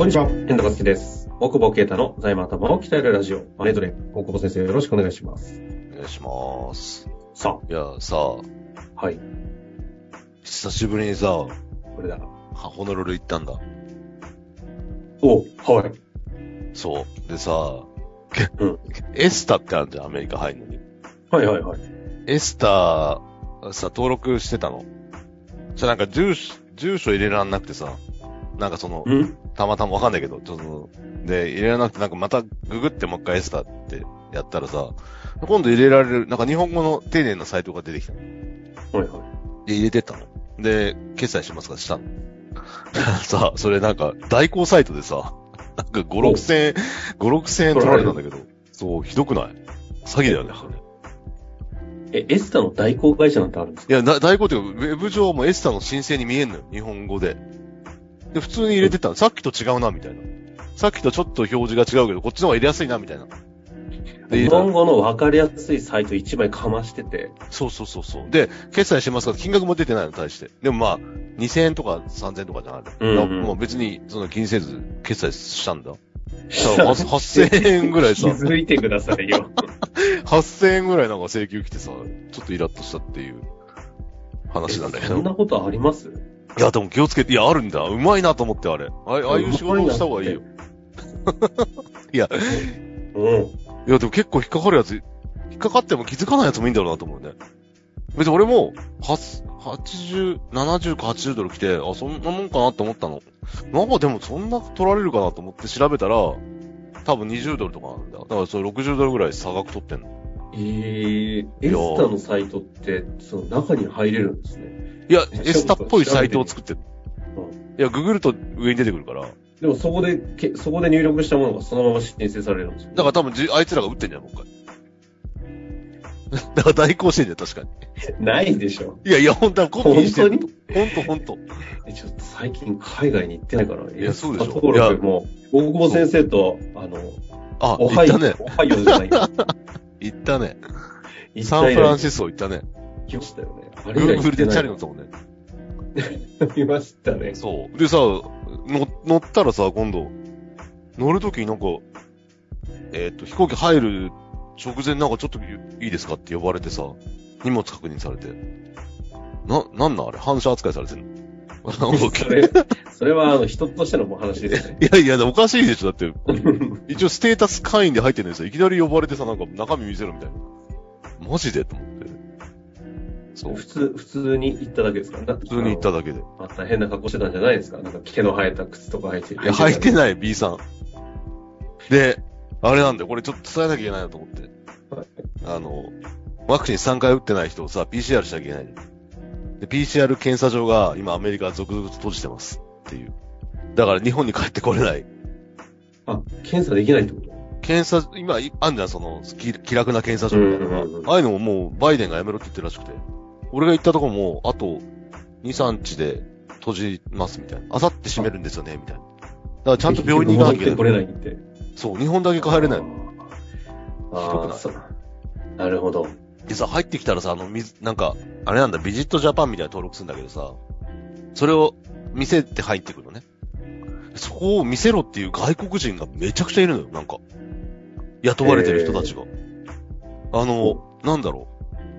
こんにちは、遠藤和樹です。大久保啓太の財務頭を鍛えるラジオ、マネトレ。大久保先生、よろしくお願いします。お願いします。さいや、さ、あ、はい、久しぶりにさ、これだ。ホノルル行ったんだ。お、はい。そう。でさ、けうんエスタってあるじゃん、アメリカ入るのに。はいはいはい。エスタさ、登録してたの。じゃなんか住所、住所入れらんなくてさ、なんかその、ん？たまたまわかんないけど、ちょっと、で、入れられなくて、なんかまたググってもう一回エスタってやったらさ、今度入れられる、なんか日本語の丁寧なサイトが出てきたの。はいはい。で、入れてったの。で、決済しますか？したの。さあ、それなんか、代行サイトでさ、なんか5、6千円、5、6千円取られたんだけど、そう、ひどくない？詐欺だよね。え、エスタの代行会社なんてあるんですか？いや、だ代行っていうか、ウェブ上もエスタの申請に見えんのよ、日本語で。で、普通に入れてたの。さっきと違うな、みたいな。さっきとちょっと表示が違うけど、こっちの方が入れやすいな、みたいな。で日本語の分かりやすいサイト1枚かましてて、そうそうそうそう。で、決済しますか？金額も出てないの、対して。でもまあ、2000円とか3000円とかじゃない。うんうんもう別に、その気にせず、決済したんだ。したら8000円ぐらい気さ、づいてくださいよ。8000円ぐらいなんか請求来てさ、ちょっとイラッとしたっていう話なんだけど。そんなことあります？いや、でも気をつけて、いや、あるんだ。うまいなと思って、あれ。ああああいう仕事をした方がいいよ。いや、うん。いや、でも結構引っかかるやつ、引っかかっても気づかないやつもいいんだろうなと思うね。別に俺も、は80、70か80ドル来て、あ、そんなもんかなって思ったの。なんかでもそんな取られるかなと思って調べたら、多分20ドルとかなんだ。だからそれ60ドルぐらい差額取ってんの。えー、エスタのサイトって、その中に入れるんですね。いや、エスタっぽいサイトを作ってる。ういや、ググると上に出てくるから。でもそこで、けそこで入力したものがそのまま申請されるんですよ。だから多分じ、あいつらが打ってんじゃん、もう一回。だから代行してんじゃん、確かに。ないでしょ。いやいや、本当はコピー本してる。当に？ほんとほんと。えちょっと最近海外に行ってないから、いやそうでしょエスタ登録も、大久保先生と、あの、あ、おはよ行ったね。おはようじゃないか。行ったね。行サンフランスシスコ行ったね。コ来ましたよね。あグれ以来ーグルでチャリの乗ったもんね。見ましたね。そう。でさ、の乗ったらさ、今度、乗るときになんか、えーっと、飛行機入る直前なんかちょっといいですかって呼ばれてさ、荷物確認されて。な、なんなんあれ？反射扱いされてんの？それ、それはあの人としてのお話ですね。いやいや、おかしいでしょ。だって、一応ステータス会員で入ってるんですよ。いきなり呼ばれてさ、なんか中身見せろみたいな。マジでと思って。そう。普通、普通に行っただけですか？普普通に行っただけで。また変な格好してたんじゃないですか？なんか毛の生えた靴とか履いてる。いや、履いてい。ない、B さん。で、あれなんだよ、これちょっと伝えなきゃいけないなと思って。はいあの、ワクチン3回打ってない人をさ、PCR しなきゃいけないの。で、PCR 検査場が今アメリカ続々と閉じてますっていう。だから日本に帰ってこれない。あ、検査できないってこと？検査、今、いあんじゃん、その、気気楽な検査場みたいなのうんうんうんが。ああいうのももう、バイデンがやめろって言ってるらしくて。俺が行ったとこも、あと、2、3日で閉じますみたいな。あさって閉めるんですよね、みたいな。だからちゃんと病院に行かなきゃいけ戻ってない。これないって。そう、日本だけ帰れない。ああそう。なるほど。でさ、入ってきたらさ、あの、水、なんか、あれなんだ、ビジットジャパンみたいな登録するんだけどさ、それを見せて入ってくるのね。そこを見せろっていう外国人がめちゃくちゃいるのよ、なんか。雇われてる人たちが。あの、なんだろ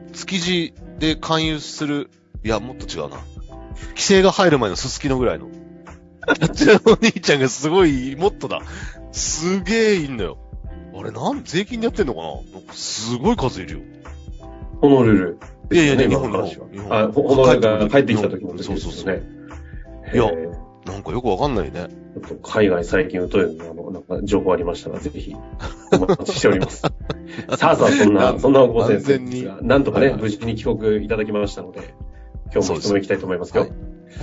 う。築地で勧誘する、いや、もっと違うな。規制が入る前のすすきのぐらいの。あっちのお兄ちゃんがすごい、もっとだ。すげえいんのよ。あれ、なん、税金でやってんのかな？なんかすごい数いるよ。ホノルル。いやいや日本の話は日本。あ、ホホノルルが帰ってきた時の時そうそうそう。ね。いやなんかよくわかんないね。ちょっと海外最近疎いので、あの、なんか情報ありましたら、ぜひ、お待ちしております。さあさあ、そんな、そんな大久保先生ですが、なんとかね、無事に帰国いただきましたので、今日も質問いきたいと思いますよ。はい。は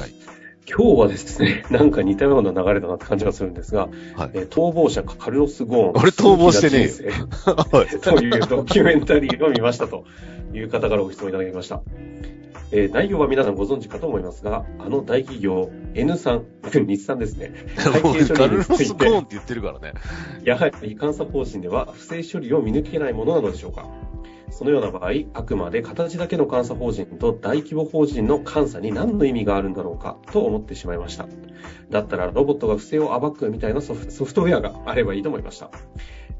い今日はですね、なんか似たような流れだなって感じがするんですが、はい。えー逃亡者カルロス・ゴーン。俺逃亡してねえよ鈴木が人生というドキュメンタリーを見ましたという方からご質問いただきました。えー内容は皆さんご存知かと思いますが、あの大企業 N さん、日産ですね。会もう計処カルロ理についス・ゴーンて、って言ってるからね。やはり監査方針では不正処理を見抜けないものなのでしょうかそのような場合、あくまで形だけの監査法人と大規模法人の監査に何の意味があるんだろうかと思ってしまいました。だったらロボットが不正を暴くみたいなソフトウェアがあればいいと思いました。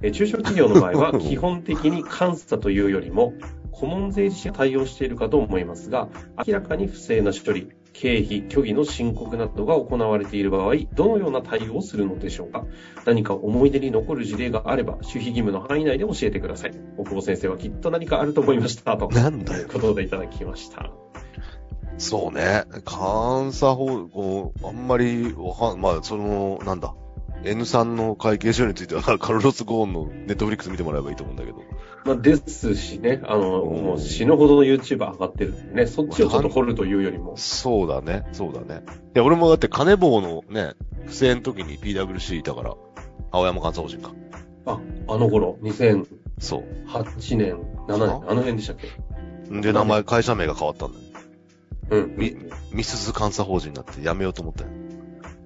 えー中小企業の場合は 基本的に監査というよりも顧問税理士が対応しているかと思いますが、明らかに不正な処理、経費、虚偽の申告などが行われている場合、どのような対応をするのでしょうか？何か思い出に残る事例があれば、守秘義務の範囲内で教えてください。大久保先生はきっと何かあると思いました。と。なんだよということでいただきました。そうね。監査法、こう、あんまりわかん、まあ、その、なんだ。N さんの会計書については、カルロス・ゴーンのネットフリックス見てもらえばいいと思うんだけど。まあ、ですしね、あの、うんもう死ぬほどの YouTuber 上がってるんでね、そっちをちょっと掘るというよりも。そうだね。そうだね。いや、俺もだって金棒のね、不正の時に PWC いたから、青山監査法人か。あ、あの頃、2008そう。年、7年、あの辺でしたっけ？で、名前、会社名が変わったんだよ。うん。み、ミスズ監査法人になってやめようと思ったよ。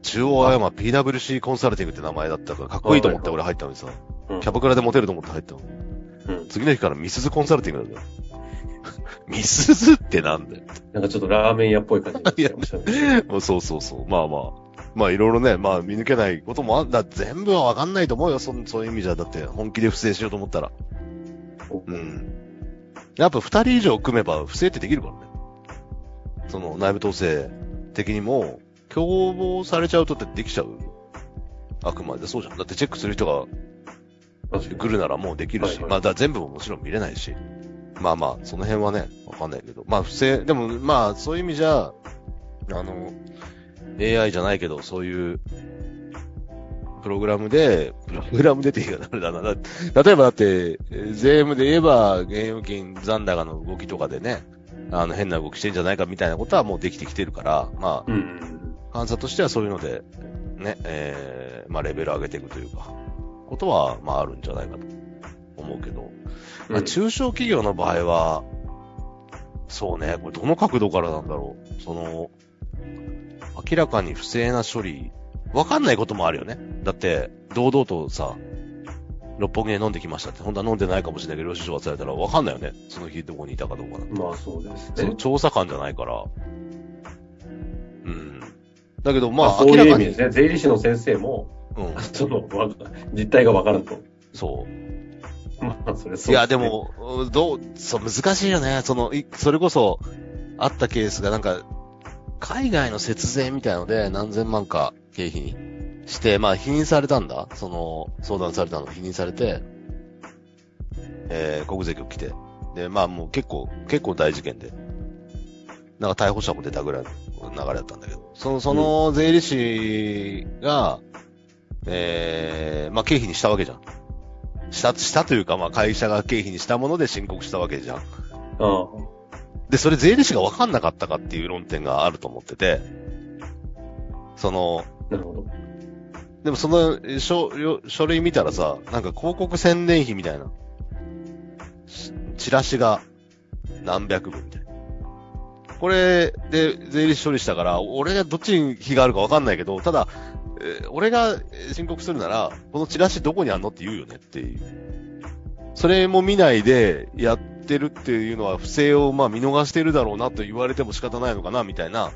中央青山 PWC コンサルティングって名前だったから、かっこいいと思って俺入ったのにさ、うんキャバクラでモテると思って入ったの。うん。次の日からミスズコンサルティングなんだよ。ミスズってなんだよ。なんかちょっとラーメン屋っぽい感じになってましたね。も うそうそうそう。まあまあ。まあいろいろね、まあ見抜けないこともあんだ。全部はわかんないと思うよ。そんそういう意味じゃ。だって本気で不正しようと思ったら。うん。やっぱ二人以上組めば不正ってできるからね。その内部統制的にも、共謀されちゃうとってできちゃう。あくまでそうじゃん。だってチェックする人が確かに来るならもうできるし、はいはいまあだ全部ももちろん見れないし。まあまあ、その辺はね、わかんないけど。まあ不正、でもまあそういう意味じゃ、あの、AI じゃないけど、そういう、プログラムで、プログラムでって言い方あれだな。だ例えばだって、えー税務で言えば、現預金残高の動きとかでね、あの変な動きしてんじゃないかみたいなことはもうできてきてるから、まうんうんあ、監査としてはそういうので、ね、えー、まあレベル上げていくというか、ことは、まああるんじゃないかと思うけど、うん。まあ、中小企業の場合は、そうね、これどの角度からなんだろう。その、明らかに不正な処理、わかんないこともあるよね。だって、堂々とさ、六本木で飲んできましたって、本当は飲んでないかもしれないけど、領収書忘れたらわかんないよね。その日どこにいたかどうかなんて。まあそうですね。その調査官じゃないから。うん。だけど、まあ、まあそう明らかにいう意味で、すね。税理士の先生も、うん。その、わ実態がわからんと。そう。まあそれそういや、で、も、どう、そう、難しいよね。その、いそれこそ、あったケースがなんか、海外の節税みたいので何千万か経費にして、まあ、否認されたんだ。その、相談されたの否認されて、えー、国税局来て。で、まあもう結構、結構大事件で。なんか逮捕者も出たぐらいの流れだったんだけど。その、その税理士が、えー、まあ経費にしたわけじゃん。した、したというか、まあ会社が経費にしたもので申告したわけじゃん。ああ。で、それ税理士が分かんなかったかっていう論点があると思ってて、その、なるほど。でもその書よ書類見たらさ、なんか広告宣伝費みたいな、しチラシが何百部みたいな。これで税理士処理したから、俺がどっちに非があるか分かんないけど、ただ、えー俺が申告するなら、このチラシどこにあんのって言うよねっていう。それも見ないでやってるっていうのは不正をまあ見逃してるだろうなと言われても仕方ないのかなみたいなああ。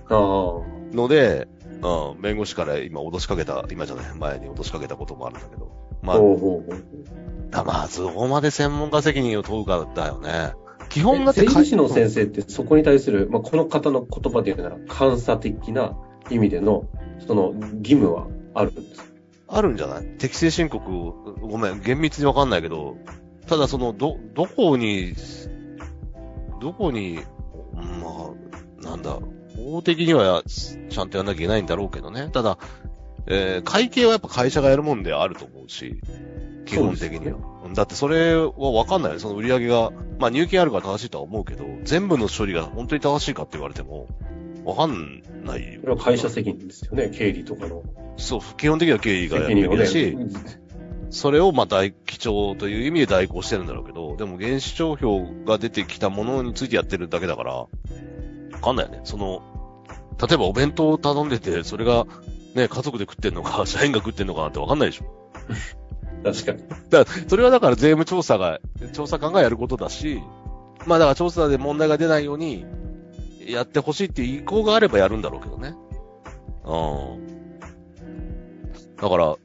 ので、うん、弁護士から今脅しかけた、今じゃない、前に脅しかけたこともあるんだけど。まあ、ほうほうほう。だまず、どこまで専門家責任を問うかだよね。基本だって税理士の先生ってそこに対する、まあ、この方の言葉で言うなら、監査的な意味での、その義務はあるんですかあるんじゃない？適正申告を、ごめん、厳密にわかんないけど、ただその、ど、どこに、どこに、まあ、なんだ、法的にはちゃんとやんなきゃいけないんだろうけどね。ただ、えー会計はやっぱ会社がやるもんであると思うし、基本的には。だってそれはわかんないよ。その売り上げが、まあ入金あるから正しいとは思うけど、全部の処理が本当に正しいかって言われても、わかんないよ。これは会社責任ですよね、経理とかの。そう、基本的には経理がや。るべきだし、それをまあ代記帳という意味で代行してるんだろうけど、でも原子帳票が出てきたものについてやってるだけだから、わかんないよね。その、例えばお弁当を頼んでて、それがね、家族で食ってんのか、社員が食ってんのかなんてわかんないでしょ。確かに。だから、それはだから税務調査が、調査官がやることだし、まあだから調査で問題が出ないように、やってほしいっていう意向があればやるんだろうけどね。うん。だから、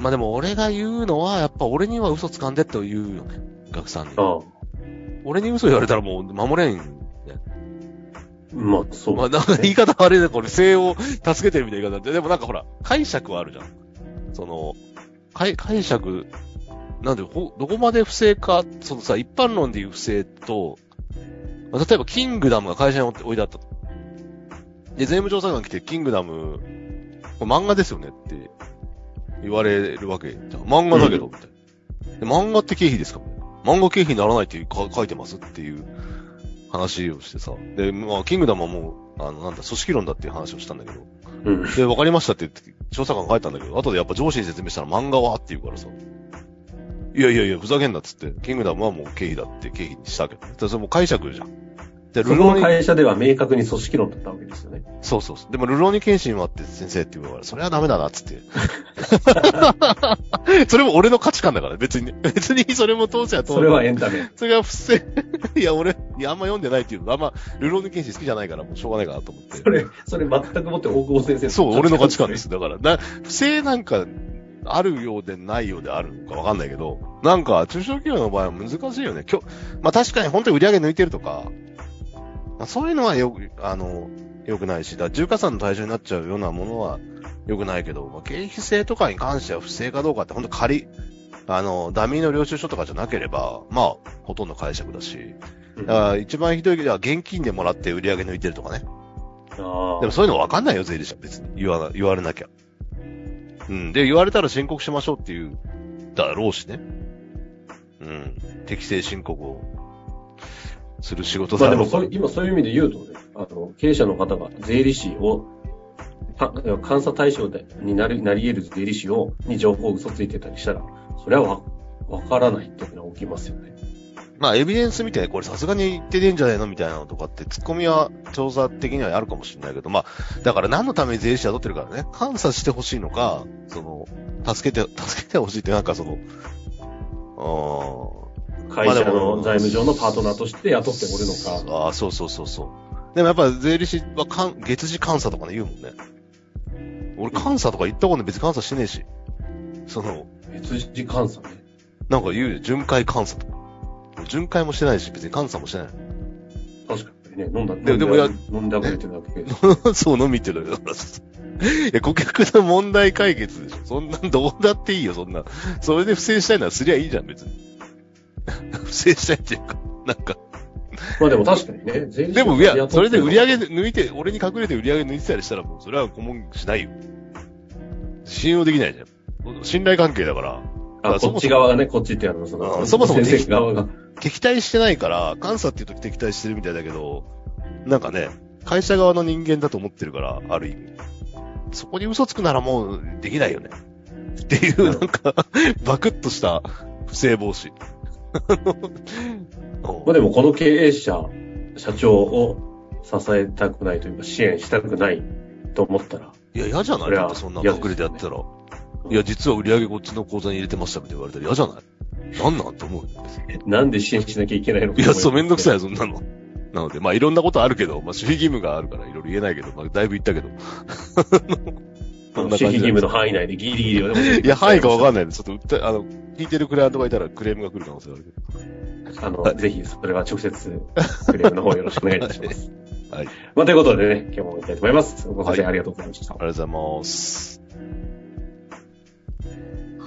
まあでも俺が言うのは、やっぱ俺には嘘つかんでって言うよね。お客さんに。ああ。俺に嘘言われたらもう守れん。まあ、そう。まあなんか言い方悪いね、これ、性を助けてるみたいな言い方で。でもなんかほら、解釈はあるじゃん。その、解、解釈、なんで、ほ、どこまで不正か、そのさ、一般論で言う不正と、まあ例えば、キングダムが会社に置いてあったと。で、税務調査官来て、キングダム、これ漫画ですよねって言われるわけじゃん。漫画だけど、みたいな。で、漫画って経費ですか？漫画経費にならないってか書いてますっていう話をしてさ。で、まあ、キングダムはもう、あの、なんだ、組織論だっていう話をしたんだけど。うん。で、わかりましたって言って、調査官書いたんだけど、後でやっぱ上司に説明したら漫画はって言うからさ。いやいやいや、ふざけんなっつって、キングダムはもう経費だって経費にしたわけど。でそれもう解釈じゃん。で、その会社では明確に組織論だったわけですよね。そうそう。でも、ルローニケンシンはって先生って言うから、それはダメだなっつって。それも俺の価値観だから、別に。別にそれも当時は当時それはエンタメ。それが不正。いや、俺、いや、あんま読んでないっていうの。あんま、ルローニケンシン好きじゃないから、もうしょうがないかなと思って。それ、それ全くもって大久保先生そう、俺の価値観で。す。だから、な、不正なんか、あるようでないようであるのかわかんないけど、なんか、中小企業の場合は難しいよね。きょまあ確かに本当に売り上げ抜いてるとか、まあ、そういうのはよく、あの、良くないし、だ重加算の対象になっちゃうようなものは良くないけど、まあ、経費性とかに関しては不正かどうかって本当仮、あの、ダミーの領収書とかじゃなければ、まあ、ほとんど解釈だし、うんだから一番ひどいけど、現金でもらって売り上げ抜いてるとかね。あでもそういうの分かんないよ、税理士は別に。言わな、言われなきゃ。うん。で、言われたら申告しましょうっていう、だろうしね。うん。適正申告をする仕事まあでだろうからもそう今そういう意味で言うとね、あの、経営者の方が税理士を、か監査対象でになり、なり得る税理士を、に情報を嘘ついてたりしたら、それはわ、わからないっていうのは起きますよね。まあ、エビデンスみたいに、これさすがに言ってねえんじゃないのみたいなのとかって、ツッコミは調査的にはあるかもしれないけど、まあ、だから何のために税理士雇ってるからね、監査してほしいのか、その、助けて、助けてほしいってなんかその、あ会社の財務上のパートナーとして雇っておるのか。ああ、そうそうそうそう。でもやっぱ税理士はかん月次監査とかね言うもんね。俺監査とか言ったことない別に監査してねえし。その、別次監査ね。なんか言うよ、巡回監査とか。巡回もしてないし、別に監査もしてない。確かにね、飲んだ、ででもや飲んであげてるだけで。そう飲みってるだけだからさ。いや、顧客の問題解決でしょ。そんなんどうだっていいよ、そんな。それで不正したいならすりゃいいじゃん、別に。不正したいっていうか、なんか。まあでも確かにね、でも、いや、それで売り上げる抜いて、俺に隠れて売り上げ抜いてたりしたら、もうそれは顧問しないよ。信用できないじゃん。信頼関係だから。のあ、こっち側がね、こっちってあの、その、あそもそも先生側が。敵対してないから、監査っていうと敵対してるみたいだけど、なんかね、会社側の人間だと思ってるから、ある意味。そこに嘘つくならもうできないよね。っていう、なんか、バクッとした不正防止。まあでもこの経営者、社長を支えたくないというか支援したくないと思ったら、いや、嫌じゃない？だってそんな隠れてやったら。いや、実は売り上げこっちの口座に入れてましたみたいに言われたら嫌じゃない？なんなんて思う？よ。なんで支援しなきゃいけないの？か。いや、そうめんどくさいい。よ、そんなの。なので、まあいろんなことあるけど、まあ守秘義務があるからいろいろ言えないけど、まあだいぶ言ったけど。守秘義務の範囲内でギリギリはでも いや、範囲かわかんない。んで、ちょっとあの、聞いてるクライアントがいたらクレームが来る可能性があるけど。あの、ぜひ、それは直接、クレームの方よろしくお願いいたします。はい。まあ、ということでね、今日も行きたいと思います。ご清聴ありがとうございました。ありがとうございます。